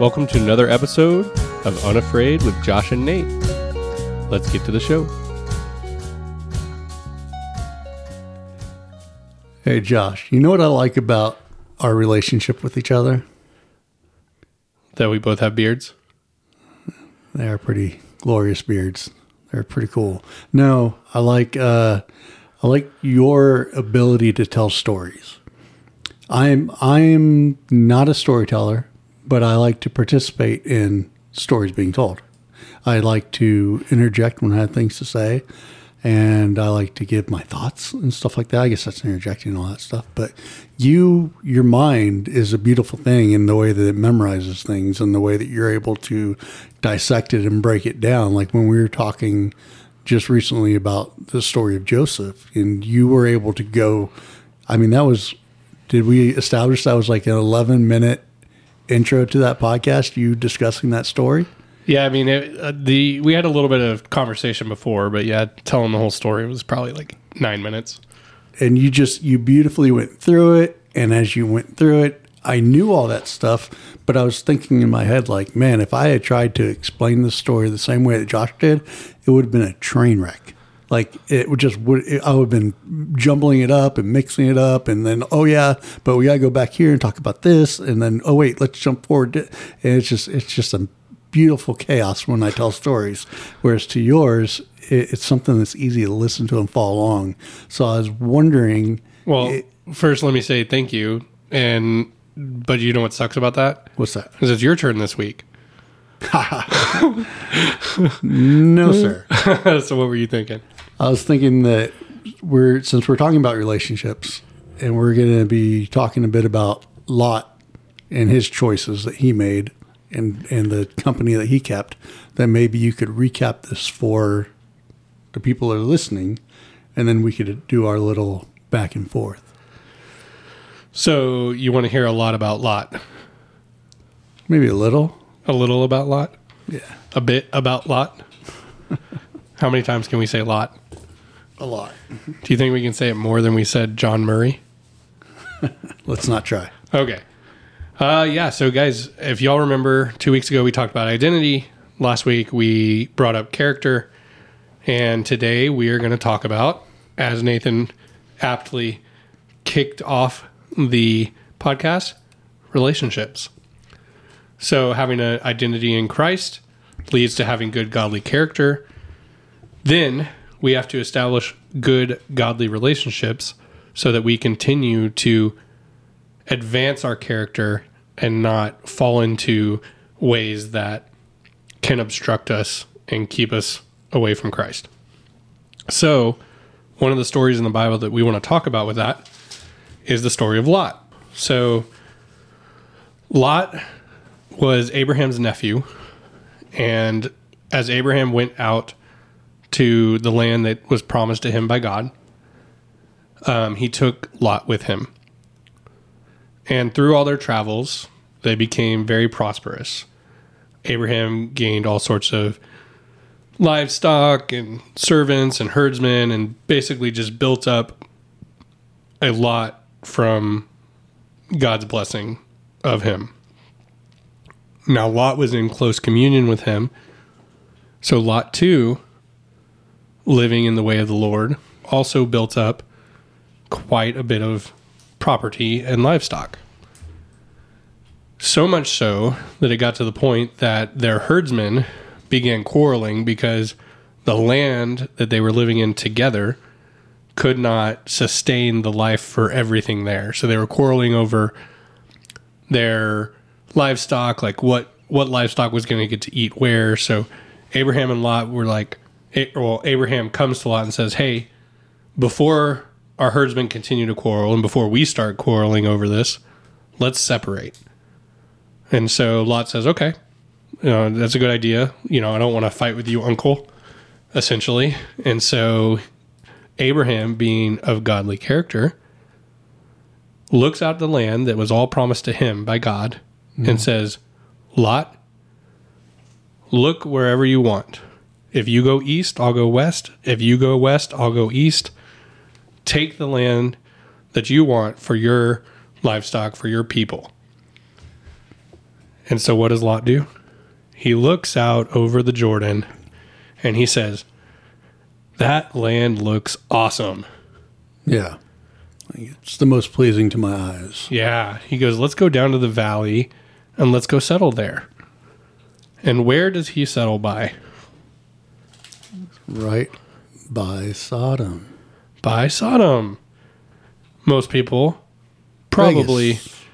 Welcome to another episode of Unafraid with Josh and Nate. Let's get to the show. Hey, Josh, you know what I like about our relationship with each other? That we both have beards. They are pretty glorious beards. They're pretty cool. No, I like uh, I like your ability to tell stories. I'm I'm not a storyteller, but I like to participate in stories being told. I like to interject when I have things to say, and I like to give my thoughts and stuff like that. I guess that's interjecting and all that stuff. But you, your mind is a beautiful thing in the way that it memorizes things and the way that you're able to dissect it and break it down. Like when we were talking just recently about the story of Joseph, and you were able to go. I mean, that was. Did we establish that was like an 11 minute intro to that podcast? You discussing that story? Yeah, I mean, it, uh, the we had a little bit of conversation before, but yeah, telling the whole story was probably like nine minutes. and you just you beautifully went through it and as you went through it i knew all that stuff but i was thinking in my head like man if i had tried to explain the story the same way that josh did it would have been a train wreck like it would just would i would have been jumbling it up and mixing it up and then oh yeah but we gotta go back here and talk about this. And then oh wait let's jump forward. And it's just it's just a beautiful chaos when i tell stories. Whereas to yours it, it's something that's easy to listen to and follow along. So i was wondering Well, it- first, let me say thank you, and but you know what sucks about that? What's that? Is it's your turn this week. no sir. So what were you thinking? I was thinking that we're since we're talking about relationships and we're going to be talking a bit about Lot and his choices that he made and and the company that he kept that maybe you could recap this for the people that are listening and then we could do our little back and forth. So you want to hear a lot about Lot, Maybe a little. a little about Lot, Yeah. a bit about Lot. How many times can we say Lot? A lot. Do you think we can say it more than we said John Murray? Let's not try. Okay. Uh, yeah. So, guys, if y'all remember, two weeks ago we talked about identity. Last week we brought up character, and today we are going to talk about, as Nathan aptly kicked off the podcast, relationships. So, having an identity in Christ leads to having good godly character. Then we have to establish good godly relationships so that we continue to advance our character and not fall into ways that can obstruct us and keep us away from Christ. So, one of the stories in the Bible that we want to talk about with that is the story of Lot. So, Lot was Abraham's nephew, and as Abraham went out to the land that was promised to him by God, um, he took Lot with him. And through all their travels, they became very prosperous. Abraham gained all sorts of livestock and servants and herdsmen and basically just built up a lot from God's blessing of him. Now, Lot was in close communion with him. So, Lot too, living in the way of the Lord, also built up quite a bit of property and livestock. So much so that it got to the point that their herdsmen began quarreling because the land that they were living in together could not sustain the life for everything there. So they were quarreling over their livestock, like what what livestock was going to get to eat where. So Abraham and Lot were like, well, Abraham comes to Lot and says, "Hey, before our herdsmen continue to quarrel and before we start quarreling over this, let's separate." And so Lot says, "Okay, you know, that's a good idea. You know, I don't want to fight with you, uncle." Essentially, and so Abraham, being of godly character, looks out the land that was all promised to him by God and mm-hmm. says, Lot, look wherever you want. If you go east, I'll go west. If you go west, I'll go east. Take the land that you want for your livestock, for your people. And so what does Lot do? He looks out over the Jordan and he says, That land looks awesome. Yeah. It's the most pleasing to my eyes. Yeah. He goes, Let's go down to the valley and let's go settle there. And where does he settle by? Right by Sodom. By Sodom. Most people, probably Vegas.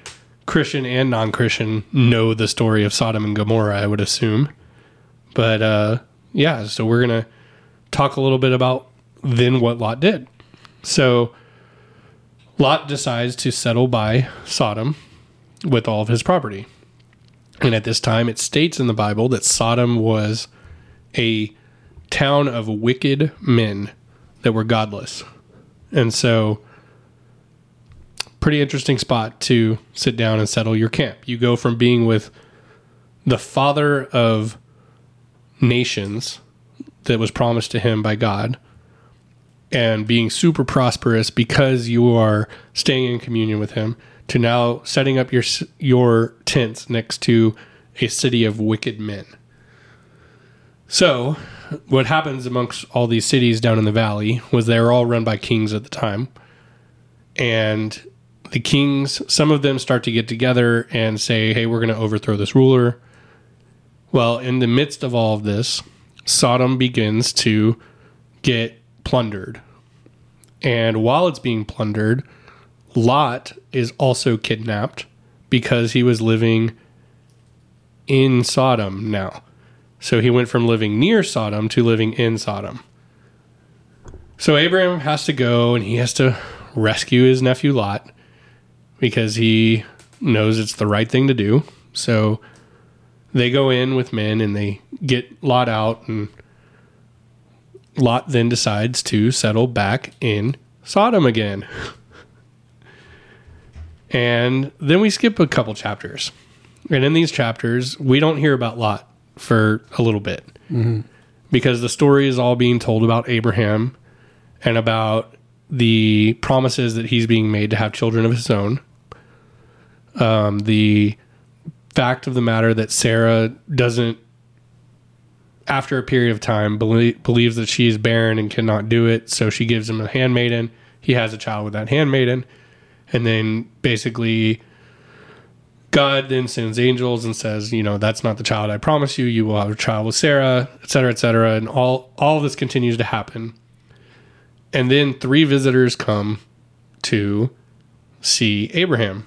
Christian and non Christian, know the story of Sodom and Gomorrah, I would assume. But uh, yeah, so we're going to talk a little bit about then what Lot did. So Lot decides to settle by Sodom with all of his property. And at this time, it states in the Bible that Sodom was a town of wicked men that were godless. And so, pretty interesting spot to sit down and settle your camp. You go from being with the father of nations that was promised to him by God and being super prosperous because you are staying in communion with him to now setting up your your tents next to a city of wicked men. So, what happens amongst all these cities down in the valley was they were all run by kings at the time. And the kings, some of them start to get together and say, hey, we're going to overthrow this ruler. Well, in the midst of all of this, Sodom begins to get plundered. And while it's being plundered, Lot is also kidnapped because he was living in Sodom now. So he went from living near Sodom to living in Sodom. So Abraham has to go and he has to rescue his nephew Lot because he knows it's the right thing to do. So they go in with men and they get Lot out and Lot then decides to settle back in Sodom again. and then we skip a couple chapters. And in these chapters, we don't hear about Lot for a little bit because the story is all being told about Abraham and about the promises that he's being made to have children of his own. Um, the fact of the matter that Sarah doesn't, after a period of time, belie- believes that she is barren and cannot do it. So she gives him a handmaiden. He has a child with that handmaiden. And then basically, God then sends angels and says, you know, that's not the child I promise you. You will have a child with Sarah, et cetera, et cetera. And all, all this continues to happen. And then three visitors come to see Abraham.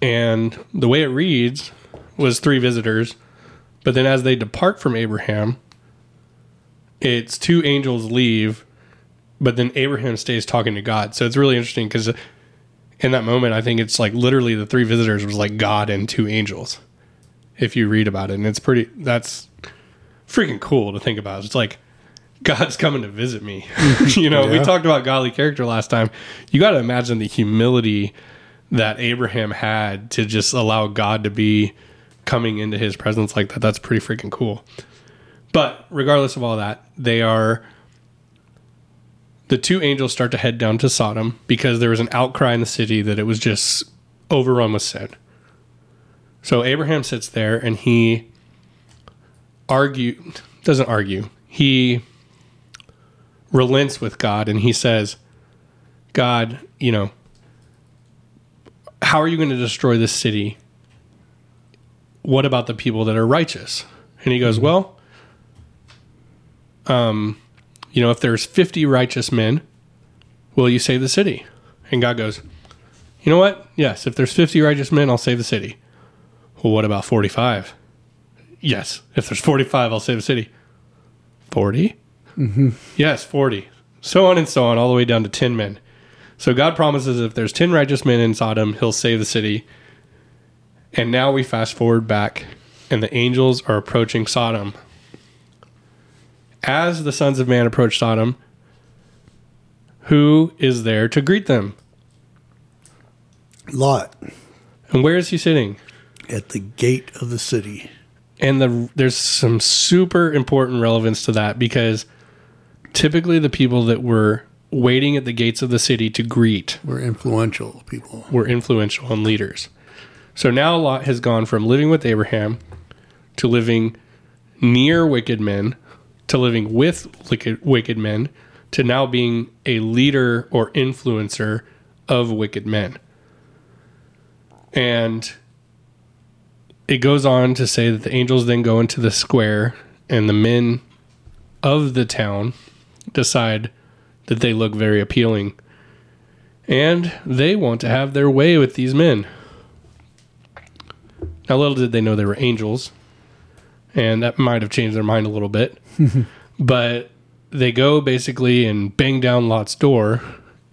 And the way it reads was three visitors. But then as they depart from Abraham, it's two angels leave, but then Abraham stays talking to God. So it's really interesting because in that moment, I think it's like literally the three visitors was like God and two angels. If you read about it, and it's pretty, that's freaking cool to think about. It's like God's coming to visit me. you know, we talked about godly character last time. You got to imagine the humility that Abraham had to just allow God to be coming into his presence like that. That's pretty freaking cool. But regardless of all that, they are the two angels start to head down to Sodom because there was an outcry in the city that it was just overrun with sin. So Abraham sits there and he argue doesn't argue. He relents with God and he says, God, you know, how are you going to destroy this city? What about the people that are righteous? And he goes, Well, um, you know, if there's 50 righteous men, will you save the city? And God goes, You know what? Yes, if there's 50 righteous men, I'll save the city. Well, what about 45? Yes, if there's 45, I'll save the city. 40? Mm-hmm. Yes, 40. So on and so on, all the way down to 10 men. So God promises if there's 10 righteous men in Sodom, he'll save the city. And now we fast forward back, and the angels are approaching Sodom. As the sons of man approach Sodom, who is there to greet them? Lot And where is he sitting? at the gate of the city. And the there's some super important relevance to that because typically the people that were waiting at the gates of the city to greet We're influential people. were influential and leaders. So now Lot has gone from living with Abraham to living near wicked men to living with wicked, men to now being a leader or influencer of wicked men. And it goes on to say that the angels then go into the square and the men of the town decide that they look very appealing and they want to have their way with these men. Now, little did they know they were angels, and that might have changed their mind a little bit. but they go basically and bang down Lot's door,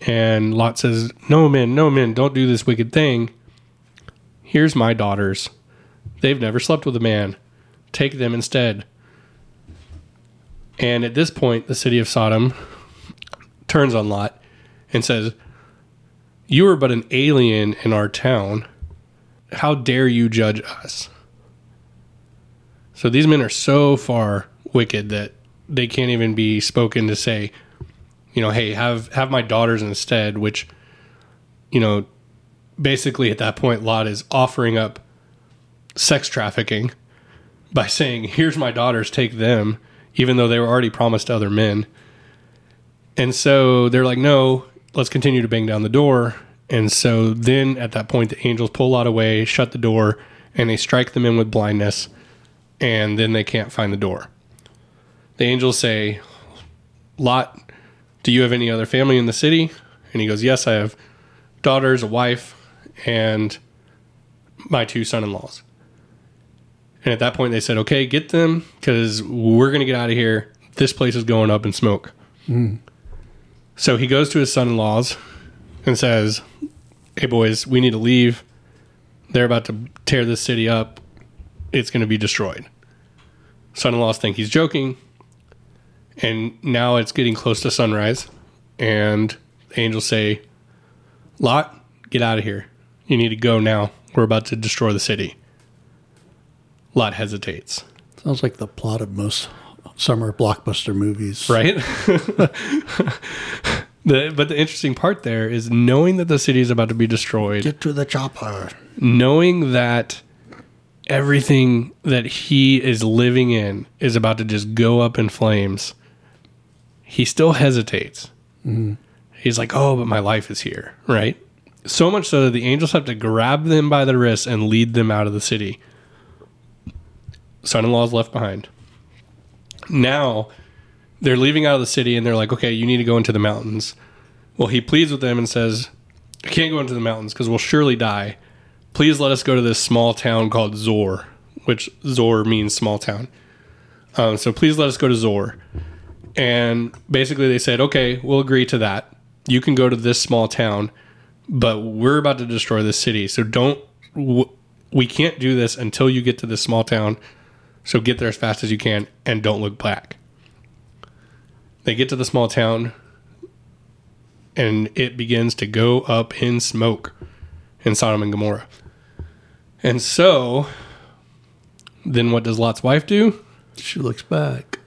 and Lot says, No, men, no, men, don't do this wicked thing. Here's my daughters. They've never slept with a man. Take them instead. And at this point, the city of Sodom turns on Lot and says, You are but an alien in our town. How dare you judge us? So these men are so far wicked that they can't even be spoken to say, you know, hey, have have my daughters instead, which, you know, basically at that point Lot is offering up sex trafficking by saying, Here's my daughters, take them, even though they were already promised to other men. And so they're like, No, let's continue to bang down the door. And so then at that point, the angels pull Lot away, shut the door, and they strike them in with blindness, and then they can't find the door. The angels say, Lot, do you have any other family in the city? And he goes, Yes, I have daughters, a wife, and my two son in laws. And at that point, they said, Okay, get them because we're going to get out of here. This place is going up in smoke. Hmm. So he goes to his son in laws and says, Hey, boys, we need to leave. They're about to tear this city up. It's going to be destroyed. Son in laws think he's joking. And now it's getting close to sunrise. And the angels say, Lot, get out of here. You need to go now. We're about to destroy the city. Lot hesitates, Sounds like the plot of most summer blockbuster movies. right? the, but the interesting part there is knowing that the city is about to be destroyed, Get to the chopper. knowing that everything that he is living in is about to just go up in flames, he still hesitates. Mm-hmm. He's like, oh, but my life is here, right? So much so that the angels have to grab them by the wrists and lead them out of the city. Son in law is left behind. Now they're leaving out of the city and they're like, okay, you need to go into the mountains. Well, he pleads with them and says, I can't go into the mountains because we'll surely die. Please let us go to this small town called Zoar, which Zoar means small town. Um, so please let us go to Zoar. And basically, they said, okay, we'll agree to that. You can go to this small town, but we're about to destroy this city. So don't, w- we can't do this until you get to this small town. So get there as fast as you can and don't look back. They get to the small town and it begins to go up in smoke in Sodom and Gomorrah. And so, then what does Lot's wife do? She looks back.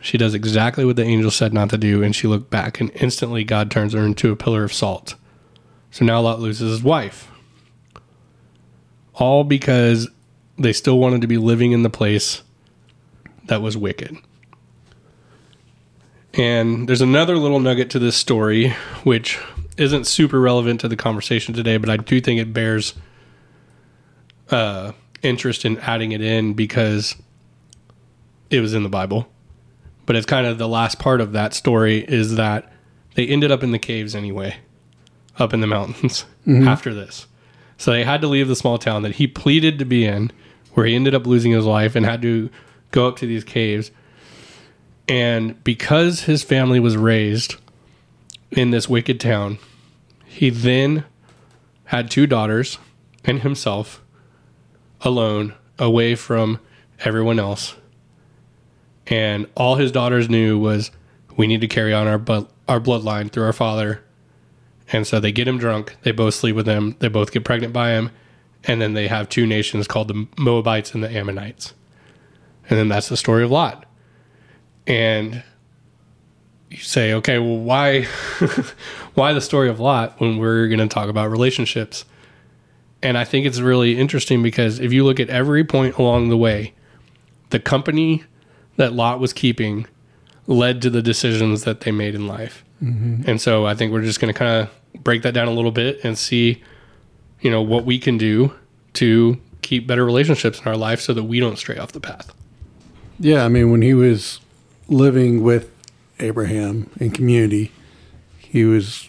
She does exactly what the angel said not to do, and she looked back, and instantly God turns her into a pillar of salt. So now Lot loses his wife. All because they still wanted to be living in the place that was wicked. And there's another little nugget to this story, which isn't super relevant to the conversation today, but I do think it bears uh, interest in adding it in because it was in the Bible. But it's kind of the last part of that story is that they ended up in the caves anyway, up in the mountains after this. So they had to leave the small town that he pleaded to be in, where he ended up losing his life and had to go up to these caves. And because his family was raised in this wicked town, he then had two daughters and himself alone away from everyone else. And all his daughters knew was we need to carry on our bu- our bloodline through our father. And so they get him drunk, they both sleep with him, they both get pregnant by him, and then they have two nations called the Moabites and the Ammonites. And then that's the story of Lot. And you say, okay, well, why, why the story of Lot when we're going to talk about relationships? And I think it's really interesting because if you look at every point along the way, the company that Lot was keeping led to the decisions that they made in life. Mm-hmm. And so I think we're just going to kind of break that down a little bit and see, you know, what we can do to keep better relationships in our life so that we don't stray off the path. Yeah, I mean, when he was living with Abraham and community, he was.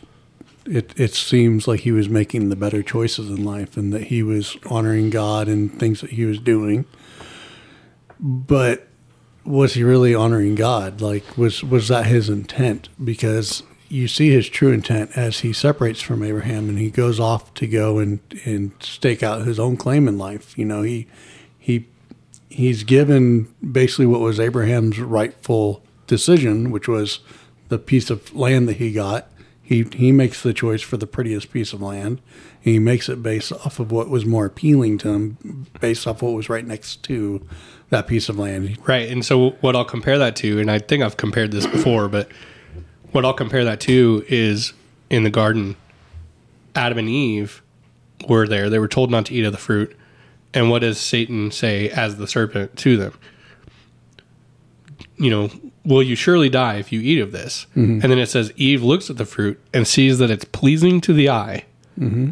It it seems like he was making the better choices in life, and that he was honoring God and things that he was doing. But was he really honoring God? Like, was was that his intent? Because you see his true intent as he separates from Abraham and he goes off to go and and stake out his own claim in life. You know, he he he's given basically what was Abraham's rightful decision, which was the piece of land that he got. He he makes the choice for the prettiest piece of land. And he makes it based off of what was more appealing to him, based off what was right next to that piece of land. Right. And so what I'll compare that to, and I think I've compared this before, but what I'll compare that to is in the garden, Adam and Eve were there. They were told not to eat of the fruit. And what does Satan say as the serpent to them? You know, will you surely die if you eat of this? Mm-hmm. And then it says Eve looks at the fruit and sees that it's pleasing to the eye mm-hmm.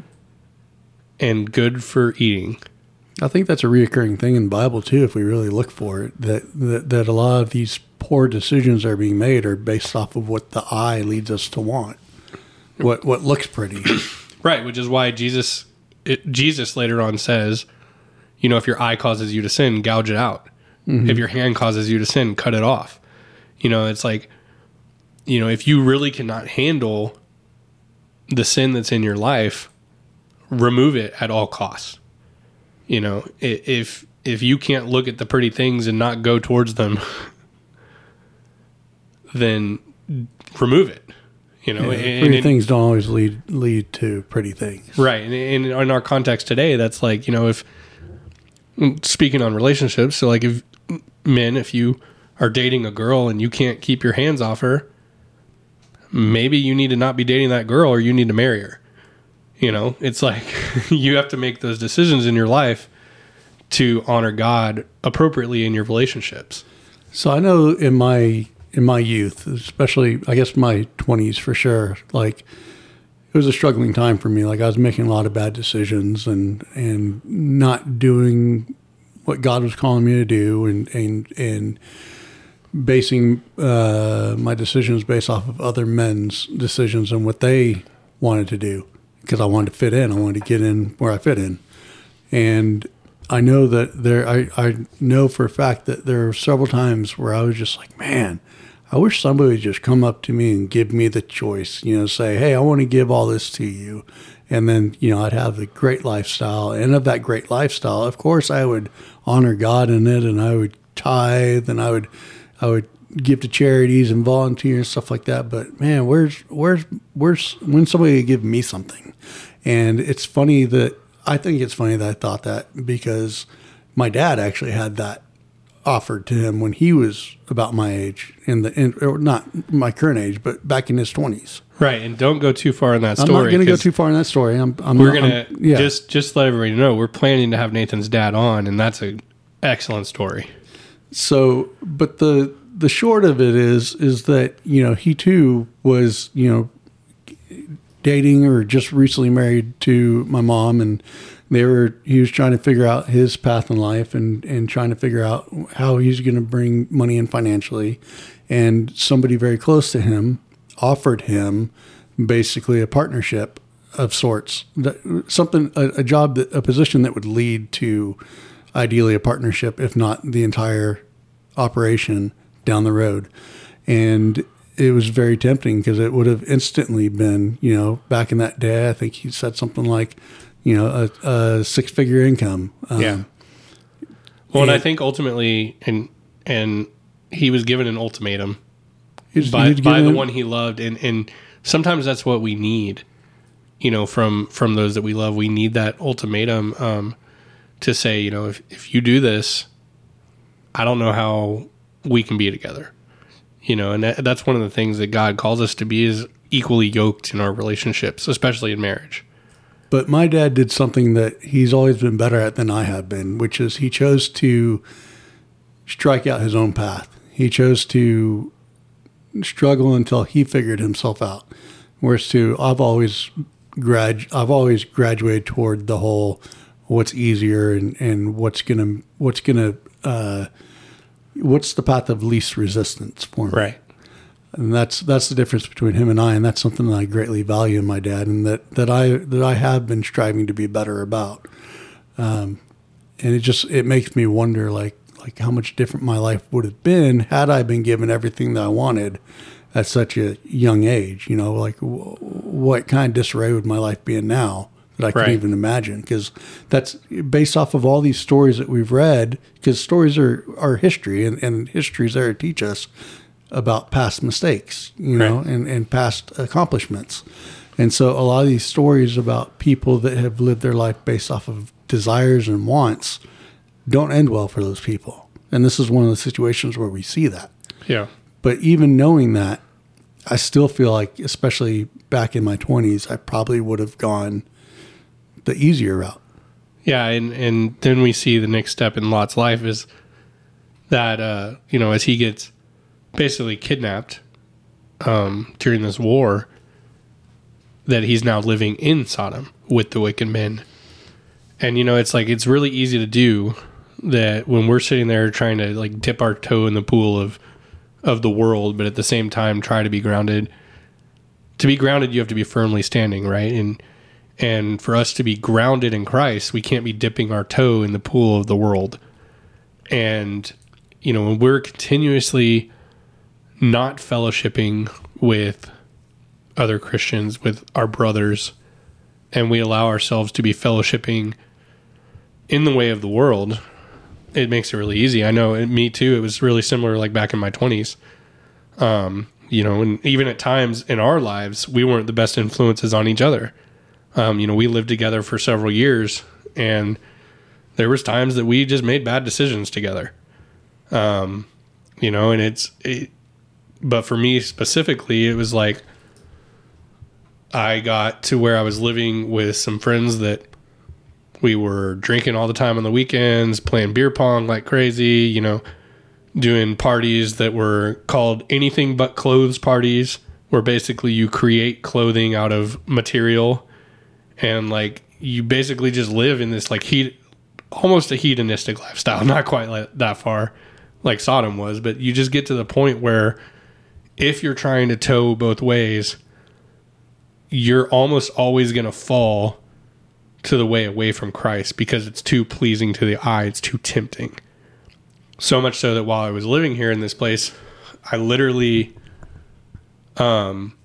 and good for eating. I think that's a reoccurring thing in the Bible too, if we really look for it. That that, that a lot of these poor decisions are being made are based off of what the eye leads us to want, what what looks pretty. Right, which is why Jesus it, Jesus later on says, you know, if your eye causes you to sin, gouge it out. Mm-hmm. If your hand causes you to sin, cut it off. You know, it's like you know, if you really cannot handle the sin that's in your life, remove it at all costs. You know, if if you can't look at the pretty things and not go towards them, then remove it. You know, Yeah, and- pretty and- things don't always lead lead to pretty things. Right. And in, in our context today, that's like, you know, if speaking on relationships, so like if men, if you are dating a girl and you can't keep your hands off her, maybe you need to not be dating that girl or you need to marry her. You know, it's like you have to make those decisions in your life to honor God appropriately in your relationships. So I know in my in my youth, especially I guess my twenties for sure, like it was a struggling time for me. Like I was making a lot of bad decisions and and not doing what God was calling me to do and and and basing uh, my decisions based off of other men's decisions and what they wanted to do because I wanted to fit in. I wanted to get in where I fit in. And I know that there, I, I know for a fact that there are several times where I was just like, man, I wish somebody would just come up to me and give me the choice, you know, say, hey, I want to give all this to you. And then, you know, I'd have the great lifestyle. And of that great lifestyle, of course, I would honor God in it and I would tithe and I would, I would give to charities and volunteer and stuff like that. But man, where's, where's, where's, when somebody would give me something? And it's funny that I think it's funny that I thought that because my dad actually had that offered to him when he was about my age in the in, or not my current age, but back in his twenties. Right. And don't go too far in that story. I'm not going to go too far in that story. I'm, I'm We're gonna yeah. just just let everybody know we're planning to have Nathan's dad on, and that's an excellent story. So, but the the short of it is is that you know he too was you know dating or just recently married to my mom, and they were he was trying to figure out his path in life and and trying to figure out how he's going to bring money in financially, and somebody very close to him offered him basically a partnership of sorts, that, something a, a job that a position that would lead to ideally a partnership, if not the entire operation down the road. And it was very tempting because it would have instantly been, you know, back in that day, I think he said something like, you know, a, a six figure income. Um, Yeah. Well, and I think ultimately, and and he was given an ultimatum by by the one he loved, and and sometimes that's what we need, you know, from from those that we love. We need that ultimatum um, to say, you know, if if you do this, I don't know how we can be together, you know, and that, that's one of the things that God calls us to be is equally yoked in our relationships, especially in marriage. But my dad did something that he's always been better at than I have been, which is he chose to strike out his own path. He chose to struggle until he figured himself out. Whereas to I've always grad I've always graduated toward the whole what's easier and, and what's gonna what's gonna uh, what's the path of least resistance for me. Right. And that's that's the difference between him and I, and that's something that I greatly value in my dad, and that, that I that I have been striving to be better about. Um, and it just it makes me wonder, like like how much different my life would have been had I been given everything that I wanted at such a young age. You know, like w- what kind of disarray would my life be in now that I couldn't even imagine? Because that's based off of all these stories that we've read. Because stories are are history, and and history is there to teach us about past mistakes, you know, Right. and, and past accomplishments. And so a lot of these stories about people that have lived their life based off of desires and wants don't end well for those people. And this is one of the situations where we see that. Yeah. But even knowing that, I still feel like, especially back in my 20s, I probably would have gone the easier route. Yeah, and and then we see the next step in Lot's life is that uh, you know as he gets basically kidnapped um, during this war, that he's now living in Sodom with the wicked men, and you know it's like it's really easy to do that when we're sitting there trying to like dip our toe in the pool of of the world, but at the same time try to be grounded. To be grounded, you have to be firmly standing, right? And and for us to be grounded in Christ, we can't be dipping our toe in the pool of the world. And, you know, when we're continuously not fellowshipping with other Christians, with our brothers, and we allow ourselves to be fellowshipping in the way of the world, it makes it really easy. I know it, me too. It was really similar like back in my 20s. Um, you know, and even at times in our lives, we weren't the best influences on each other. Um, you know, we lived together for several years, and there was times that we just made bad decisions together. Um, you know, and it's, it, but for me specifically, it was like I got to where I was living with some friends that we were drinking all the time on the weekends, playing beer pong like crazy, you know, doing parties that were called anything but clothes parties, where basically you create clothing out of material and like you basically just live in this like heat almost a hedonistic lifestyle. Not quite like that far like sodom was but you just get to the point where if you're trying to tow both ways you're almost always going to fall to the way away from christ because it's too pleasing to the eye. It's too tempting. So much so that while i was living here in this place i literally um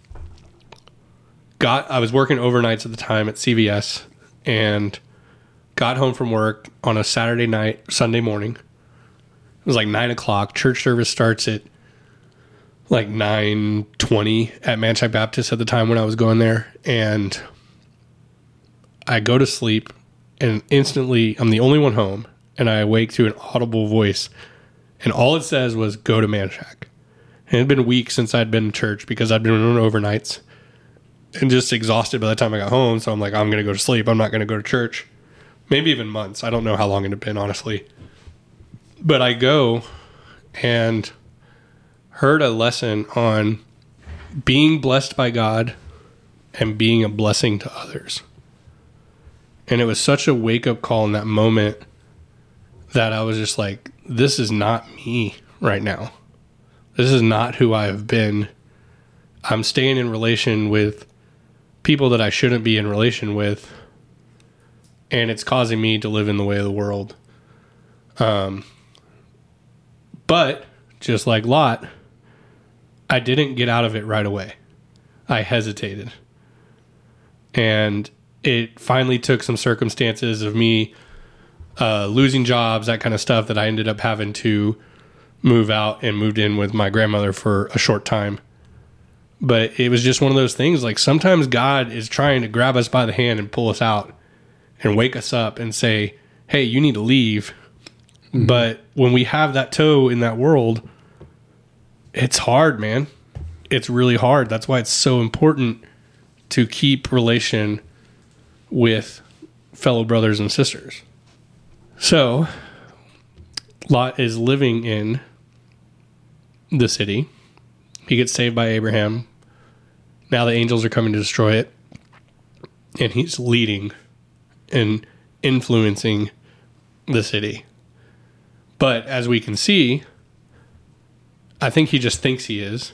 got I was working overnights at the time at CVS and got home from work on a Saturday night, Sunday morning. It was like nine o'clock. Church service starts at like nine twenty at Manchac Baptist at the time when I was going there, and I go to sleep, and instantly I'm the only one home, and I awake to an audible voice, and all it says was "Go to Manchac." And it had been weeks since I'd been to church because I'd been doing overnights and just exhausted by the time I got home. So I'm like, I'm going to go to sleep. I'm not going to go to church. Maybe even months. I don't know how long it had been, honestly. But I go and heard a lesson on being blessed by God and being a blessing to others. And it was such a wake up call in that moment that I was just like, this is not me right now. This is not who I have been. I'm staying in relation with people that I shouldn't be in relation with, and it's causing me to live in the way of the world. Um, but just like Lot, I didn't get out of it right away. I hesitated, and it finally took some circumstances of me uh, losing jobs, that kind of stuff, that I ended up having to move out and moved in with my grandmother for a short time but it was just one of those things like sometimes god is trying to grab us by the hand and pull us out and wake us up and say hey you need to leave mm-hmm. but when we have that toe in that world it's hard man it's really hard that's why it's so important to keep relation with fellow brothers and sisters. So, Lot is living in the city. He gets saved by Abraham. Now the angels are coming to destroy it. And he's leading and influencing the city. But as we can see, I think he just thinks he is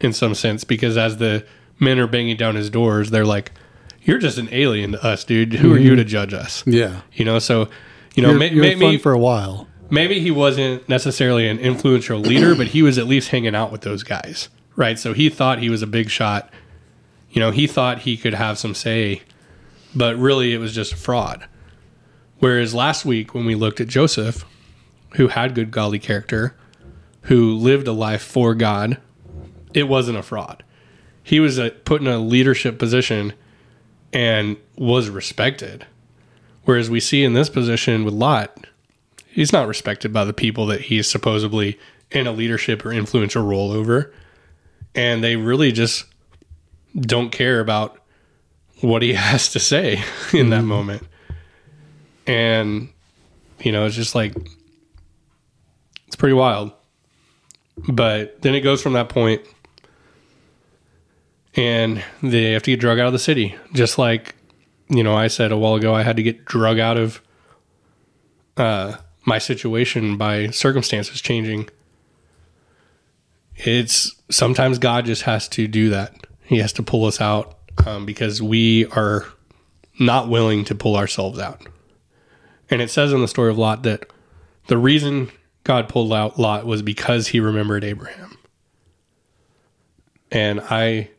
in some sense because as the men are banging down his doors, they're like, You're just an alien to us, dude. Who are you mm-hmm. to judge us? Yeah. You know, so, you know, You're, may, you're may- fun for a while. maybe he wasn't necessarily an influential leader, but he was at least hanging out with those guys, right? So he thought he was a big shot. You know, he thought he could have some say, but really it was just a fraud. Whereas last week when we looked at Joseph, who had good godly character, who lived a life for God, it wasn't a fraud. He was uh put in a leadership position and was respected. Whereas we see in this position with Lot, he's not respected by the people that he's supposedly in a leadership or influential role over. And they really just don't care about what he has to say in that moment. And, you know, it's just like, it's pretty wild. But then it goes from that point and they have to get drug out of the city. Just like, you know, I said a while ago, I had to get drug out of uh, my situation by circumstances changing. It's sometimes God just has to do that. He has to pull us out um, because we are not willing to pull ourselves out. And it says in the story of Lot that the reason God pulled out Lot was because he remembered Abraham. And I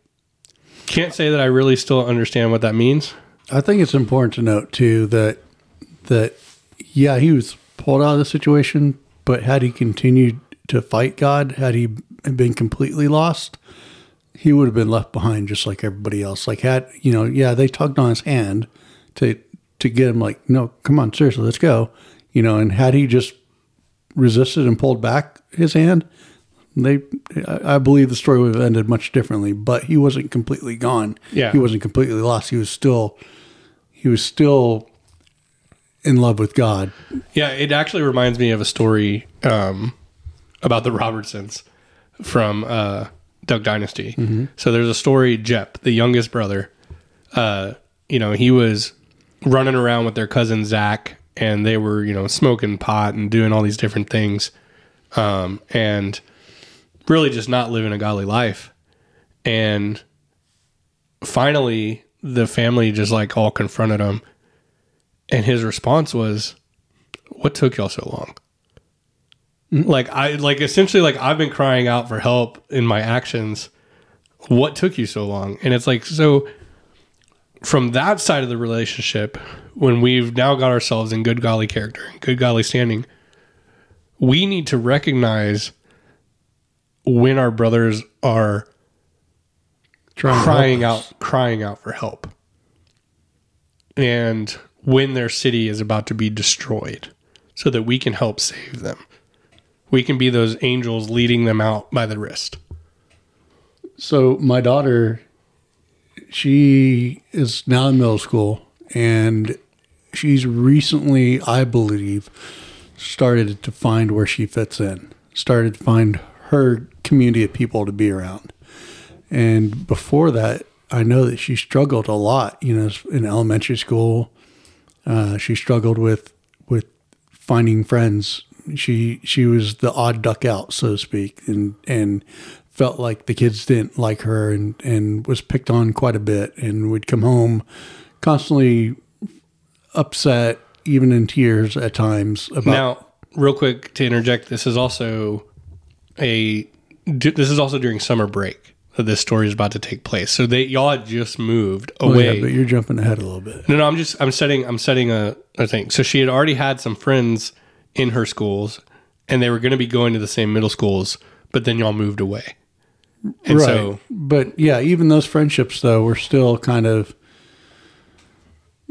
can't say that I really still understand what that means. I think it's important to note too that that yeah, he was pulled out of the situation, but had he continued to fight God, had he been completely lost, he would have been left behind just like everybody else. Like had you know, yeah, they tugged on his hand to to get him like, no, come on, seriously, let's go. You know, and had he just resisted and pulled back his hand, they I believe the story would have ended much differently. But he wasn't completely gone. Yeah. He wasn't completely lost. He was still he was still in love with God. Yeah, it actually reminds me of a story um, about the Robertsons from uh, Duck Dynasty. So there's a story, Jep, the youngest brother. Uh, you know, he was running around with their cousin Zach, and they were, you know, smoking pot and doing all these different things, um, and really just not living a godly life. And finally, the family just like all confronted him and his response was, "What took y'all so long?" Like I like essentially like I've been crying out for help in my actions. What took you so long? And it's like so from that side of the relationship, when we've now got ourselves in good golly character good golly standing, we need to recognize when our brothers are Trying crying out crying out for help and when their city is about to be destroyed so that we can help save them we can be those angels leading them out by the wrist So my daughter, she is now in middle school, and she's recently, I believe, started to find where she fits in. Started to find her community of people to be around. And before that, I know that she struggled a lot. You know, in elementary school, uh, she struggled with with finding friends. She she was the odd duck out, so to speak, and and felt like the kids didn't like her and and was picked on quite a bit, and would come home constantly upset, even in tears at times about now real quick to interject this is also a this is also during summer break that this story is about to take place so they y'all had just moved Oh, away yeah, but you're jumping ahead a little bit. No, no, I'm just I'm setting I'm setting a, a thing. So she had already had some friends in her schools, and they were going to be going to the same middle schools, but then y'all moved away, and right. so but yeah, even those friendships though were still kind of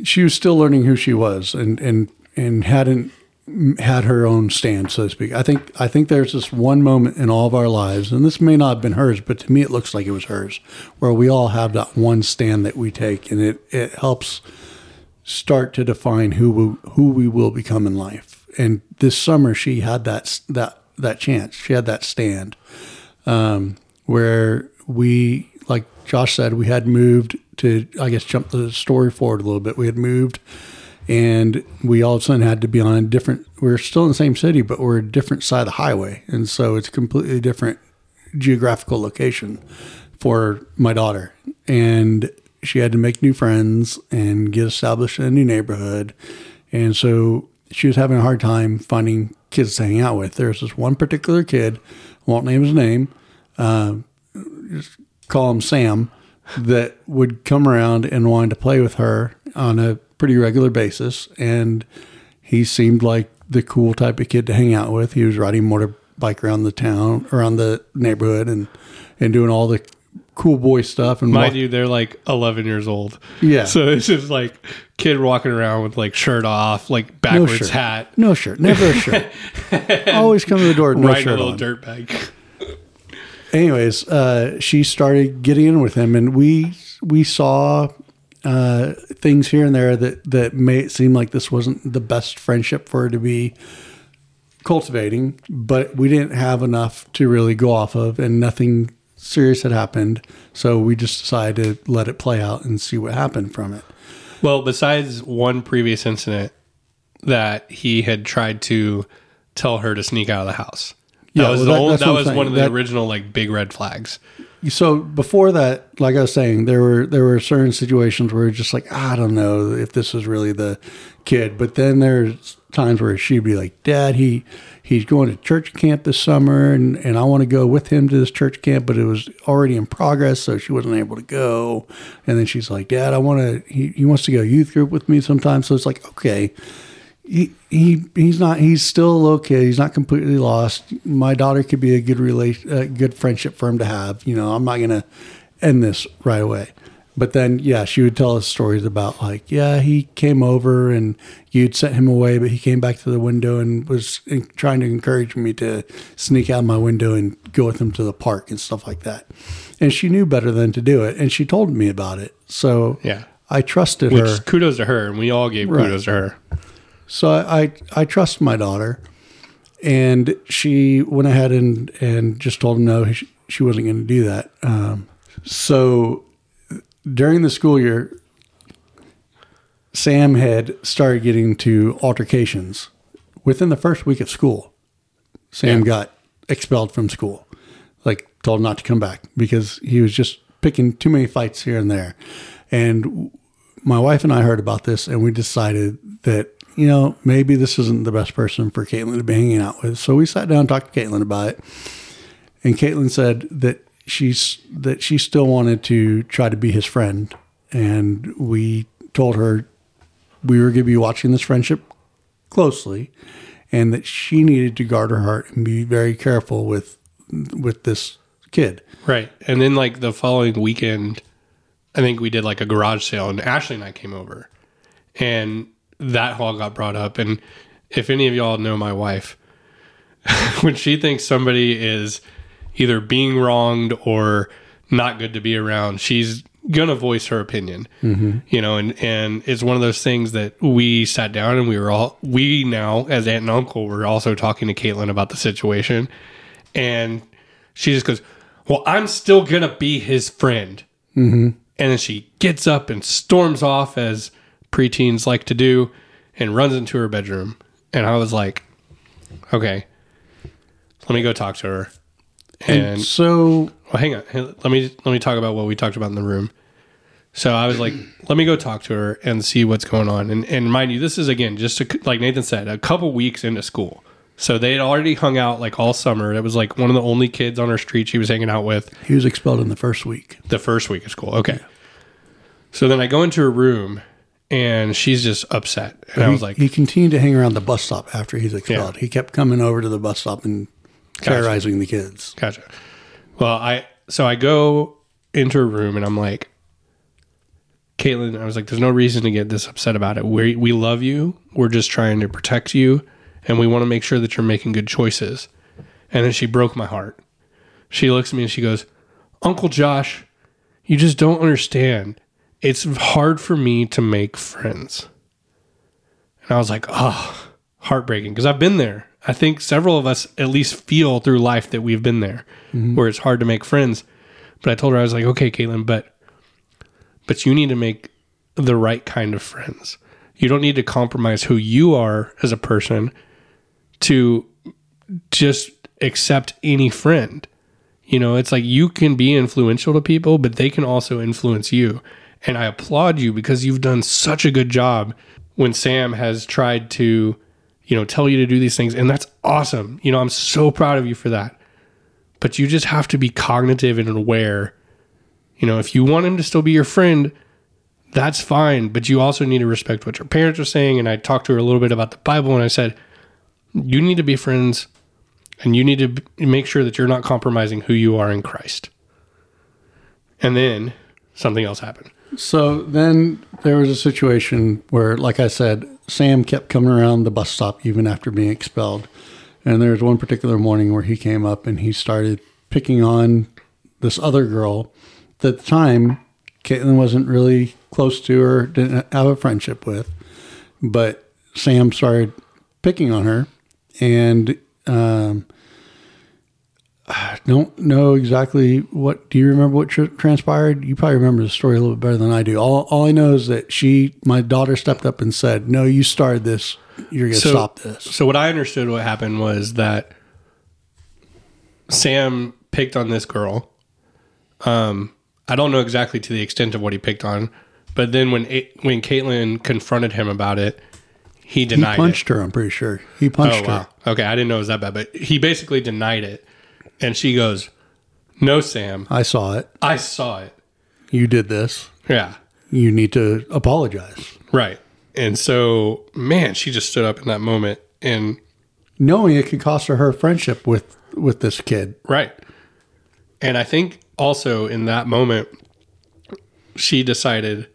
she was still learning who she was and and and hadn't had her own stand, so to speak. I think I think there's this one moment in all of our lives, and this may not have been hers, but to me it looks like it was hers, where we all have that one stand that we take, and it it helps start to define who we, who we will become in life. And this summer, she had that that that chance. She had that stand um, where we, like Josh said, we had moved to. I guess jump the story forward a little bit. We had moved, and we all of a sudden had to be on a different. We're still in the same city, but we're a different side of the highway, and so it's completely different geographical location for my daughter, and she had to make new friends and get established in a new neighborhood. And so she was having a hard time finding kids to hang out with. There's this one particular kid, won't name his name, uh, just call him Sam, that would come around and wanted to play with her on a pretty regular basis. And he seemed like the cool type of kid to hang out with. He was riding motorbike around the town, around the neighborhood, and and doing all the cool boy stuff. And Mind walk- you, they're like 11 years old. Yeah. So it's just like kid walking around with like shirt off, like backwards shirt. hat, No shirt, never a shirt. Always come to the door no riding a shirt little on. dirt bike. Anyways, uh, she started getting in with him, and we we saw uh, things here and there that that made it seem like this wasn't the best friendship for her to be cultivating. But we didn't have enough to really go off of, and nothing serious had happened. So we just decided to let it play out and see what happened from it. Well, besides one previous incident that he had tried to tell her to sneak out of the house. That Yeah, was well, that- that's that was one of the. That- original like big red flags. So before that, like I was saying, there were there were certain situations where just like I don't know if this is really the kid. But then there's times where she'd be like, "Dad, he he's going to church camp this summer, and and I want to go with him to this church camp, but it was already in progress, so she wasn't able to go." And then she's like, "Dad, I want to. He he wants to go youth group with me sometimes." So it's like, okay. He, he he's not he's still a little kid he's not completely lost my daughter could be a good relation a good friendship for him to have you know i'm not gonna end this right away but then yeah she would tell us stories about like yeah he came over and you'd sent him away but he came back to the window and was trying to encourage me to sneak out my window and go with him to the park and stuff like that and she knew better than to do it and she told me about it so Yeah. i trusted her. Which her kudos to her, and we all gave Right. kudos to her. So I, I I trust my daughter, and she went ahead and and just told him no, she, she wasn't going to do that. Um, so during the school year, Sam had started getting to altercations within the first week of school. Sam Yeah. got expelled from school, like told not to come back because he was just picking too many fights here and there. And my wife and I heard about this, and we decided that you know maybe this isn't the best person for Caitlin to be hanging out with. So we sat down and talked to Caitlin about it, and Caitlin said that she's that she still wanted to try to be his friend, and we told her we were going to be watching this friendship closely, and that she needed to guard her heart and be very careful with with this kid. Right. And then like the following weekend, I think we did like a garage sale and Ashley and I came over and that all got brought up. And if any of y'all know my wife, when she thinks somebody is either being wronged or not good to be around, she's gonna voice her opinion. You know, and and it's one of those things that we sat down and we were all we now as aunt and uncle were also talking to Caitlin about the situation, and she just goes, "Well, I'm still gonna be his friend." Mm-hmm. And then she gets up and storms off as preteens like to do, and runs into her bedroom. And I was like, "Okay, let me go talk to her." And, And so well, hang on. Let me let me talk about what we talked about in the room. So I was like, let me go talk to her and see what's going on. And and mind you, this is again just a, like Nathan said, a couple weeks into school. So they had already hung out like all summer. It was like one of the only kids on her street she was hanging out with he was expelled in the first week. the first week of school. Okay. So then I go into her room and she's just upset. And I was he, like, he continued to hang around the bus stop after he's expelled. He kept coming over to the bus stop and terrorizing the kids. Gotcha. Well, I so I go into her room and I'm like, Caitlin, I was like, there's no reason to get this upset about it. We we love you. We're just trying to protect you, and we want to make sure that you're making good choices. And then she broke my heart. She looks at me and she goes, Uncle Josh, you just don't understand. It's hard for me to make friends. And I was like, oh, heartbreaking because I've been there. I think several of us at least feel through life that we've been there mm-hmm. where it's hard to make friends. But I told her, I was like, okay, Caitlin, but but you need to make the right kind of friends. You don't need to compromise who you are as a person to just accept any friend. You know, it's like you can be influential to people, but they can also influence you. And I applaud you because you've done such a good job when Sam has tried to, you know, tell you to do these things. And that's awesome. You know, I'm so proud of you for that. But you just have to be cognitive and aware. You know, if you want him to still be your friend, that's fine. But you also need to respect what your parents are saying. And I talked to her a little bit about the Bible and I said, you need to be friends and you need to make sure that you're not compromising who you are in Christ. And then something else happened. So then there was a situation where, like I said, Sam kept coming around the bus stop even after being expelled. And there was one particular morning where he came up and he started picking on this other girl that at the time Caitlin wasn't really close to or didn't have a friendship with. But Sam started picking on her and um, I don't know exactly what. Do you remember what tr- transpired? You probably remember the story a little bit better than I do. All, all I know is that she, my daughter, stepped up and said, "No, you started this. You're going to So- stop this." So what I understood what happened was that Sam picked on this girl. Um, I don't know exactly to the extent of what he picked on, but then when A- when Caitlin confronted him about it, he denied it. He punched her. I'm pretty sure he Oh punched wow. her. Okay, I didn't know it was that bad, but he basically denied it, and she goes, "No, Sam, I saw it. I saw it." You did this. Yeah, You need to apologize, right. And so, man, she just stood up in that moment and knowing it could cost her her friendship with with this kid. Right. And I think also in that moment, she decided,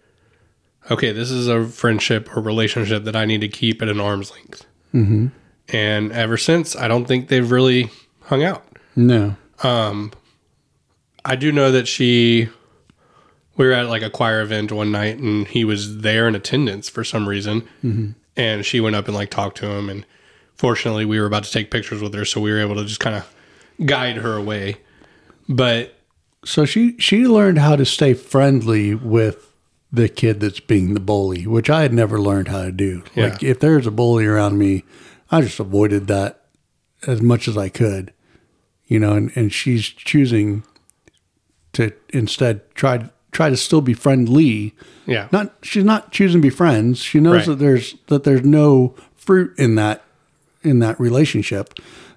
okay, this is a friendship or relationship that I need to keep at an arm's length. Mm-hmm. And ever since, I don't think they've really hung out. No, Um, I do know that she, we were at like a choir event one night and he was there in attendance for some reason. And she went up and like talked to him. And fortunately, we were about to take pictures with her. So we were able to just kind of guide her away. But So she she learned how to stay friendly with the kid that's being the bully, which I had never learned how to do. Yeah. Like if there's a bully around me, I just avoided that as much as I could. You know, and, and she's choosing to instead try try to still be friendly. yeah. Not she's not choosing to be friends. She knows Right. that there's that there's no fruit in that in that relationship,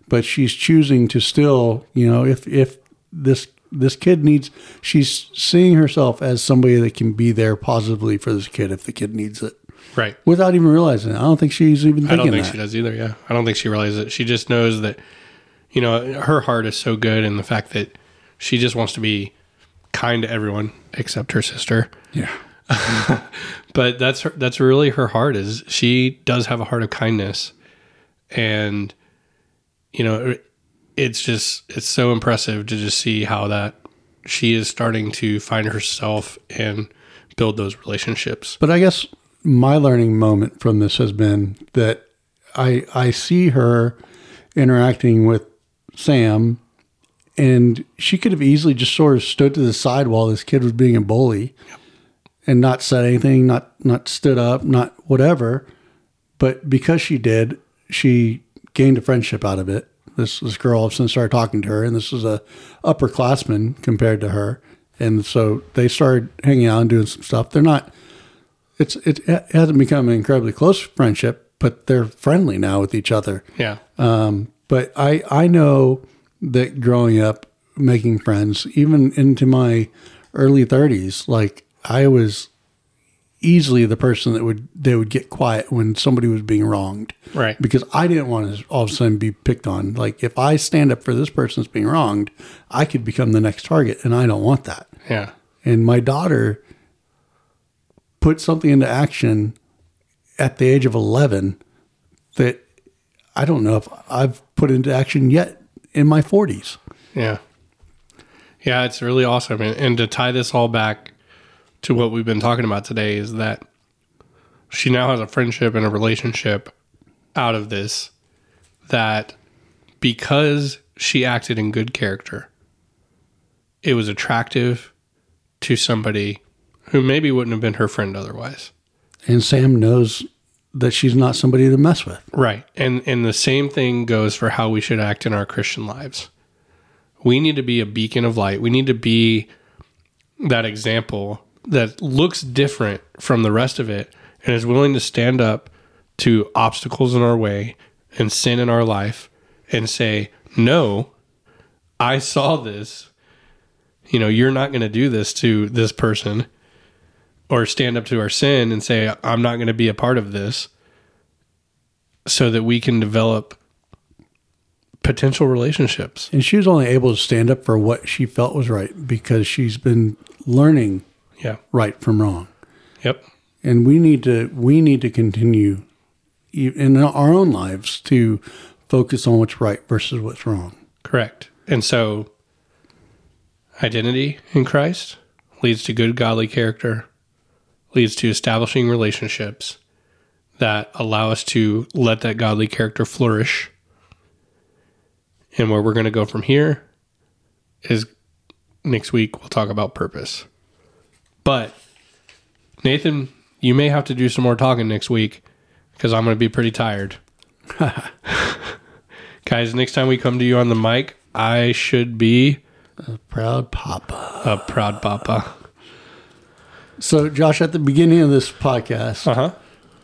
but she's choosing to still, you know, if if this this kid needs she's seeing herself as somebody that can be there positively for this kid if the kid needs it right. without even realizing it. I don't think she's even thinking. I don't think that. she does either. Yeah, I don't think she realizes it. She just knows that, you know, her heart is so good, and the fact that she just wants to be kind to everyone except her sister. Yeah. But that's her, that's really her heart is she does have a heart of kindness, and you know, it's just it's so impressive to just see how that she is starting to find herself and build those relationships. But I guess my learning moment from this has been that I I see her interacting with Sam and she could have easily just sort of stood to the side while this kid was being a bully and not said anything, not not stood up, not whatever. But because she did, she gained a friendship out of it. This this girl all of a sudden started talking to her, and this was a upperclassman compared to her, and so they started hanging out and doing some stuff. They're not it's it hasn't become an incredibly close friendship, but they're friendly now with each other. Yeah, Um, but I I know that growing up making friends, even into my early thirties, like I was easily the person that would they would get quiet when somebody was being wronged. Right. Because I didn't want to all of a sudden be picked on. Like if I stand up for this person that's being wronged, I could become the next target and I don't want that. yeah, And my daughter put something into action at the age of 11 that I don't know if I've put into action yet in my 40s. Yeah. Yeah, it's really awesome. And, and to tie this all back to what we've been talking about today is that she now has a friendship and a relationship out of this that because she acted in good character, it was attractive to somebody who maybe wouldn't have been her friend otherwise. And Sam knows that she's not somebody to mess with. Right. And and the same thing goes for how we should act in our Christian lives. We need to be a beacon of light. We need to be that example that looks different from the rest of it and is willing to stand up to obstacles in our way and sin in our life and say, "No, I saw this. You know, you're not going to do this to this person." Or stand up to our sin and say, I'm not going to be a part of this so that we can develop potential relationships. And she was only able to stand up for what she felt was right because she's been learning Yeah. right from wrong. Yep. And we need to we need to continue in our own lives to focus on what's right versus what's wrong. Correct. And so identity in Christ leads to good godly character, leads to establishing relationships that allow us to let that godly character flourish. And where we're going to go from here is next week we'll talk about purpose. But Nathan, you may have to do some more talking next week because I'm going to be pretty tired. Guys, next time we come to you on the mic, I should be a Proud papa. a proud papa. So Josh, at the beginning of this podcast, Uh huh.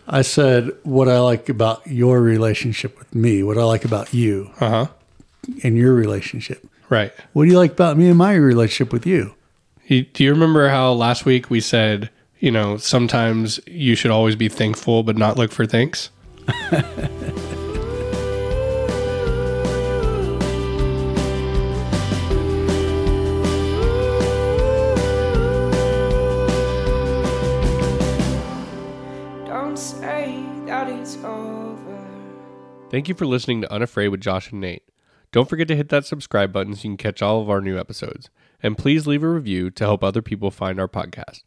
I said what I like about your relationship with me, what I like about you Uh huh. and your relationship. Right. What do you like about me and my relationship with you? You, do you remember how last week we said, you know, sometimes you should always be thankful but not look for thanks? Thank you for listening to Unafraid with Josh and Nate. Don't forget to hit that subscribe button so you can catch all of our new episodes. And please leave a review to help other people find our podcast.